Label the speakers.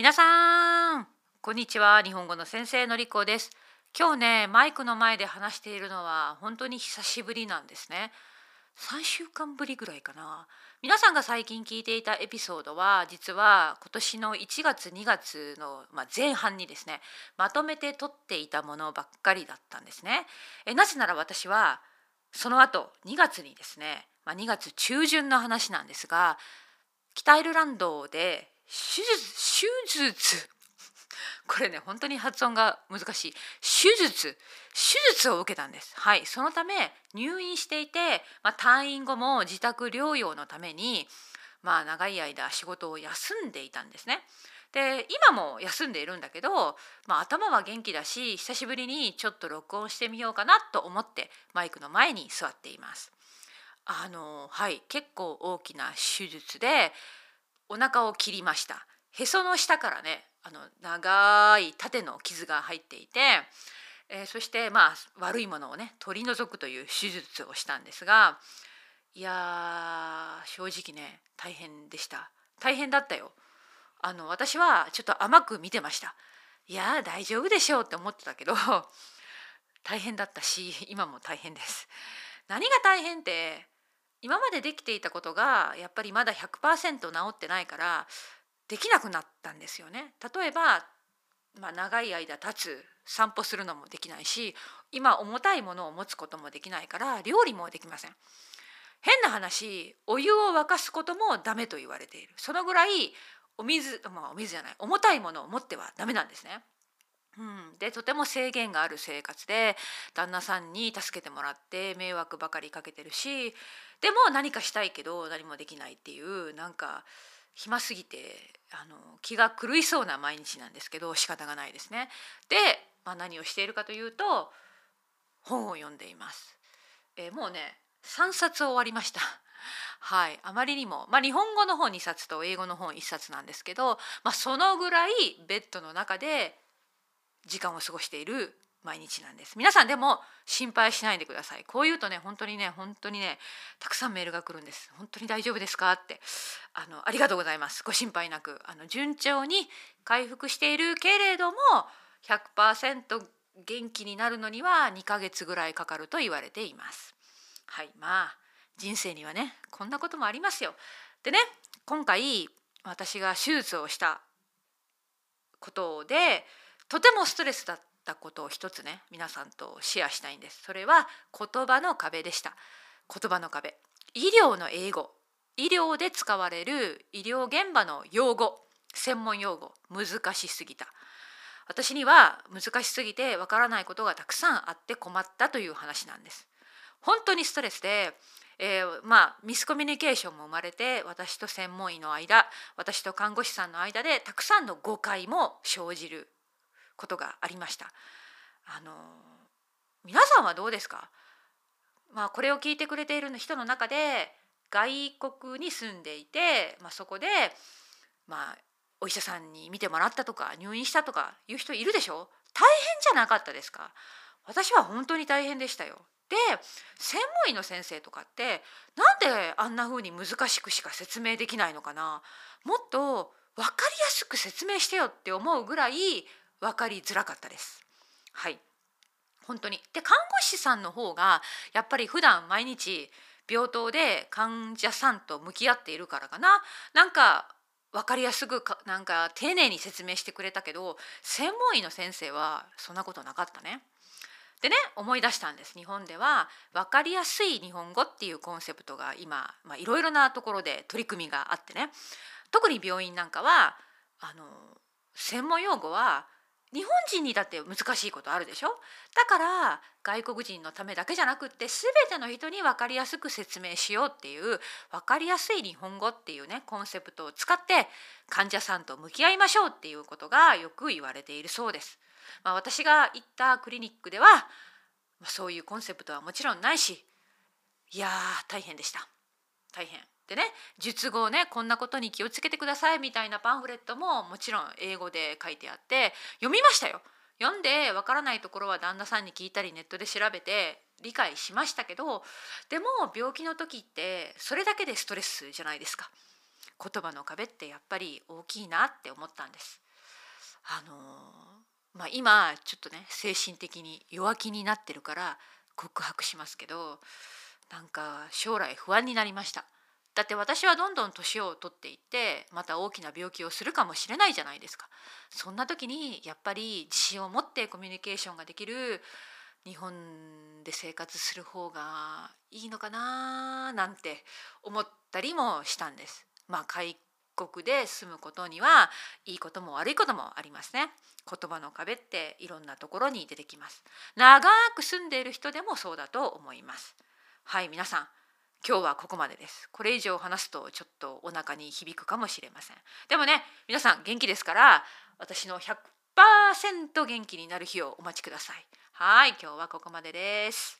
Speaker 1: 皆さんこんにちは。日本語の先生のりこです。今日ねマイクの前で話しているのは本当に久しぶりなんですね。3週間ぶりぐらいかな。皆さんが最近聞いていたエピソードは実は今年の1月2月の、まあ、前半にですねまとめて撮っていたものばっかりだったんですね。えなぜなら私はその後2月にですね、まあ、2月中旬の話なんですが北アイルランドで手術。手術。これね本当に発音が難しい。手術。手術を受けたんです。はい。そのため入院していて、まあ、退院後も自宅療養のためにまあ長い間仕事を休んでいたんですね。で今も休んでいるんだけど、まあ、頭は元気だし久しぶりにちょっと録音してみようかなと思ってマイクの前に座っています。あのはい。結構大きな手術でお腹を切りました。へその下からねあの長い縦の傷が入っていて、えー、そしてまあ悪いものをね取り除くという手術をしたんですがいや正直ね大変でした。大変だったよ。あの私はちょっと甘く見てました。いや大丈夫でしょうって思ってたけど 大変だったし今も大変です。何が大変って今までできていたことがやっぱりまだ100%治ってないからできなくなったんですよね。例えば、まあ、長い間立つ散歩するのもできないし今重たいものを持つこともできないから料理もできません。変な話お湯を沸かすこともダメと言われているそのぐらいお水まあお水じゃない重たいものを持ってはダメなんですね。うん、でとても制限がある生活で旦那さんに助けてもらって迷惑ばかりかけてるしでも何かしたいけど何もできないっていうなんか暇すぎてあの気が狂いそうな毎日なんですけど仕方がないですね。で、まあ、何をしているかというと本を読んでいます。えー、もうね3冊終わりました。はい、あまりにも、まあ、日本語の本2冊と英語の本1冊なんですけど、まあ、そのぐらいベッドの中で時間を過ごしている毎日なんです。皆さんでも心配しないでください。こう言うとね本当にね本当にねたくさんメールが来るんです。本当に大丈夫ですかって。あのありがとうございます。ご心配なく。あの順調に回復しているけれども100%元気になるのには2ヶ月ぐらいかかると言われています。はいまあ人生にはねこんなこともありますよ。でね今回私が手術をしたことでとてもストレスだったことを一つね皆さんとシェアしたいんです。それは言葉の壁でした。言葉の壁。医療の英語。医療で使われる医療現場の用語。専門用語。難しすぎた。私には難しすぎてわからないことがたくさんあって困ったという話なんです。本当にストレスでえー、まあミスコミュニケーションも生まれて私と専門医の間私と看護師さんの間でたくさんの誤解も生じる。ことがありました。あの皆さんはどうですか？まあこれを聞いてくれている人の中で外国に住んでいて、まあ、そこでまあお医者さんに見てもらったとか入院したとかいう人いるでしょ？大変じゃなかったですか？私は本当に大変でしたよ。で専門医の先生とかってなんであんな風に難しくしか説明できないのかな？もっと分かりやすく説明してよって思うぐらい分かりづらかったです。はい。本当に。で看護師さんの方がやっぱり普段毎日病棟で患者さんと向き合っているからかな。なんか分かりやすくかなんか丁寧に説明してくれたけど専門医の先生はそんなことなかったね。でね思い出したんです。日本では分かりやすい日本語っていうコンセプトが今いろいろなところで取り組みがあってね。特に病院なんかはあの専門用語は日本人にだって難しいことあるでしょ？だから外国人のためだけじゃなくって全ての人に分かりやすく説明しようっていう分かりやすい日本語っていうねコンセプトを使って患者さんと向き合いましょうっていうことがよく言われているそうです。まあ、私が行ったクリニックでは、ま、そういうコンセプトはもちろんないしいや大変でした大変。でね術後ねこんなことに気をつけてくださいみたいなパンフレットももちろん英語で書いてあって読みましたよ。読んでわからないところは旦那さんに聞いたりネットで調べて理解しましたけどでも病気の時ってそれだけでストレスじゃないですか。言葉の壁ってやっぱり大きいなって思ったんです。あのまあ、今ちょっとね精神的に弱気になってるから告白しますけどなんか将来不安になりました。だって私はどんどん年を取っていってまた大きな病気をするかもしれないじゃないですか。そんな時にやっぱり自信を持ってコミュニケーションができる日本で生活する方がいいのかななんて思ったりもしたんです。まあ海国で住むことにはいいことも悪いこともありますね。言葉の壁っていろんなところに出てきます。長く住んでいる人でもそうだと思います。はい皆さん。今日はここまでです。これ以上話すとちょっとお腹に響くかもしれません。でもね皆さん元気ですから私の100%元気になる日をお待ちください。はい今日はここまでです。